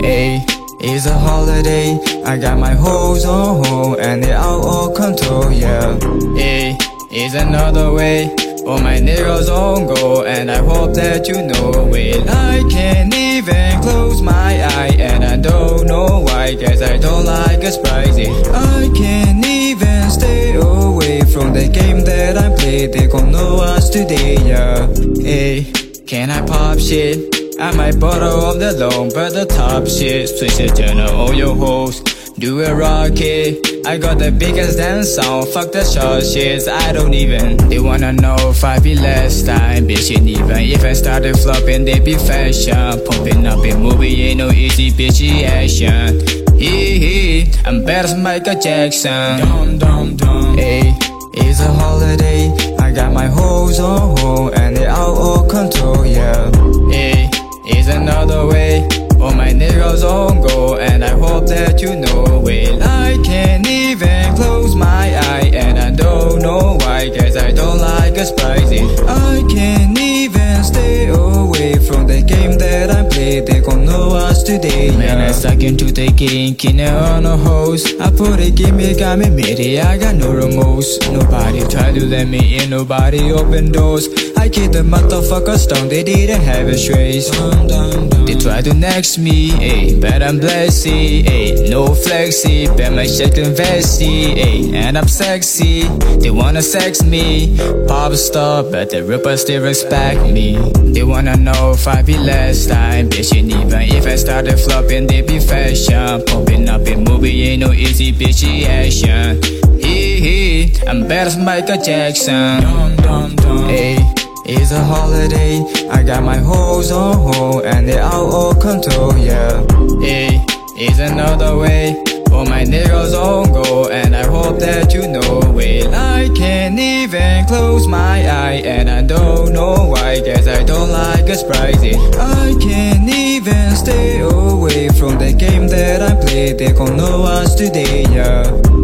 Hey, it's a holiday. I got my hoes on hold and they out of control, yeah. Hey, it's another way. All my niggas on go, and I hope that you know it. I can't even close my eye, and I don't know why. Guess I don't like a spicy. I can't even stay away from the game that I play. They gon' know us today, yeah. Hey, can I pop shit? I might bottle of the loan, but the top shit. Switch it, turn on all your hoes. Do it rocket. I got the biggest dance sound. Fuck the short shits. I don't even. They wanna know if I be last time. Bitch, ain't even if I started flopping, they be fashion. Pumping up in movie ain't no easy bitchy action. Hee hee, I'm better than Michael Jackson. Dum dum dum. Hey, it's a holiday. I got my hoes on hold and go, and I hope that you know it. I can't even close my eye, and I don't know why. Guess I don't like a spicy. I can't even stay away from the game that I play. They gon' know us today. Man, I stuck into the game, killing on a hose. I put it, give me, got me made I got no remorse. Nobody try to let me in, nobody open doors. I keep the motherfuckers down, they didn't have a trace. They try to next me, ayy, but I'm blessed, ayy. No flexy, but my shit investy, ayy. And I'm sexy, they wanna sex me. Pop star, but the ripper still respect me. They wanna know if I be last time, bitch. And even if I started flopping, they be fashion. Pumping up in movie ain't no easy bitchy action. Hee hee, I'm better than Michael Jackson. Dum dum dum. Ayy. It's a holiday, I got my hoes on hold and they out of control, yeah. Hey, it's another way. All my niggas on go, and I hope that you know it. I can't even close my eye, and I don't know why. Guess I don't like a spicy. I can't even stay away from the game that I play. They gon' know us today, yeah.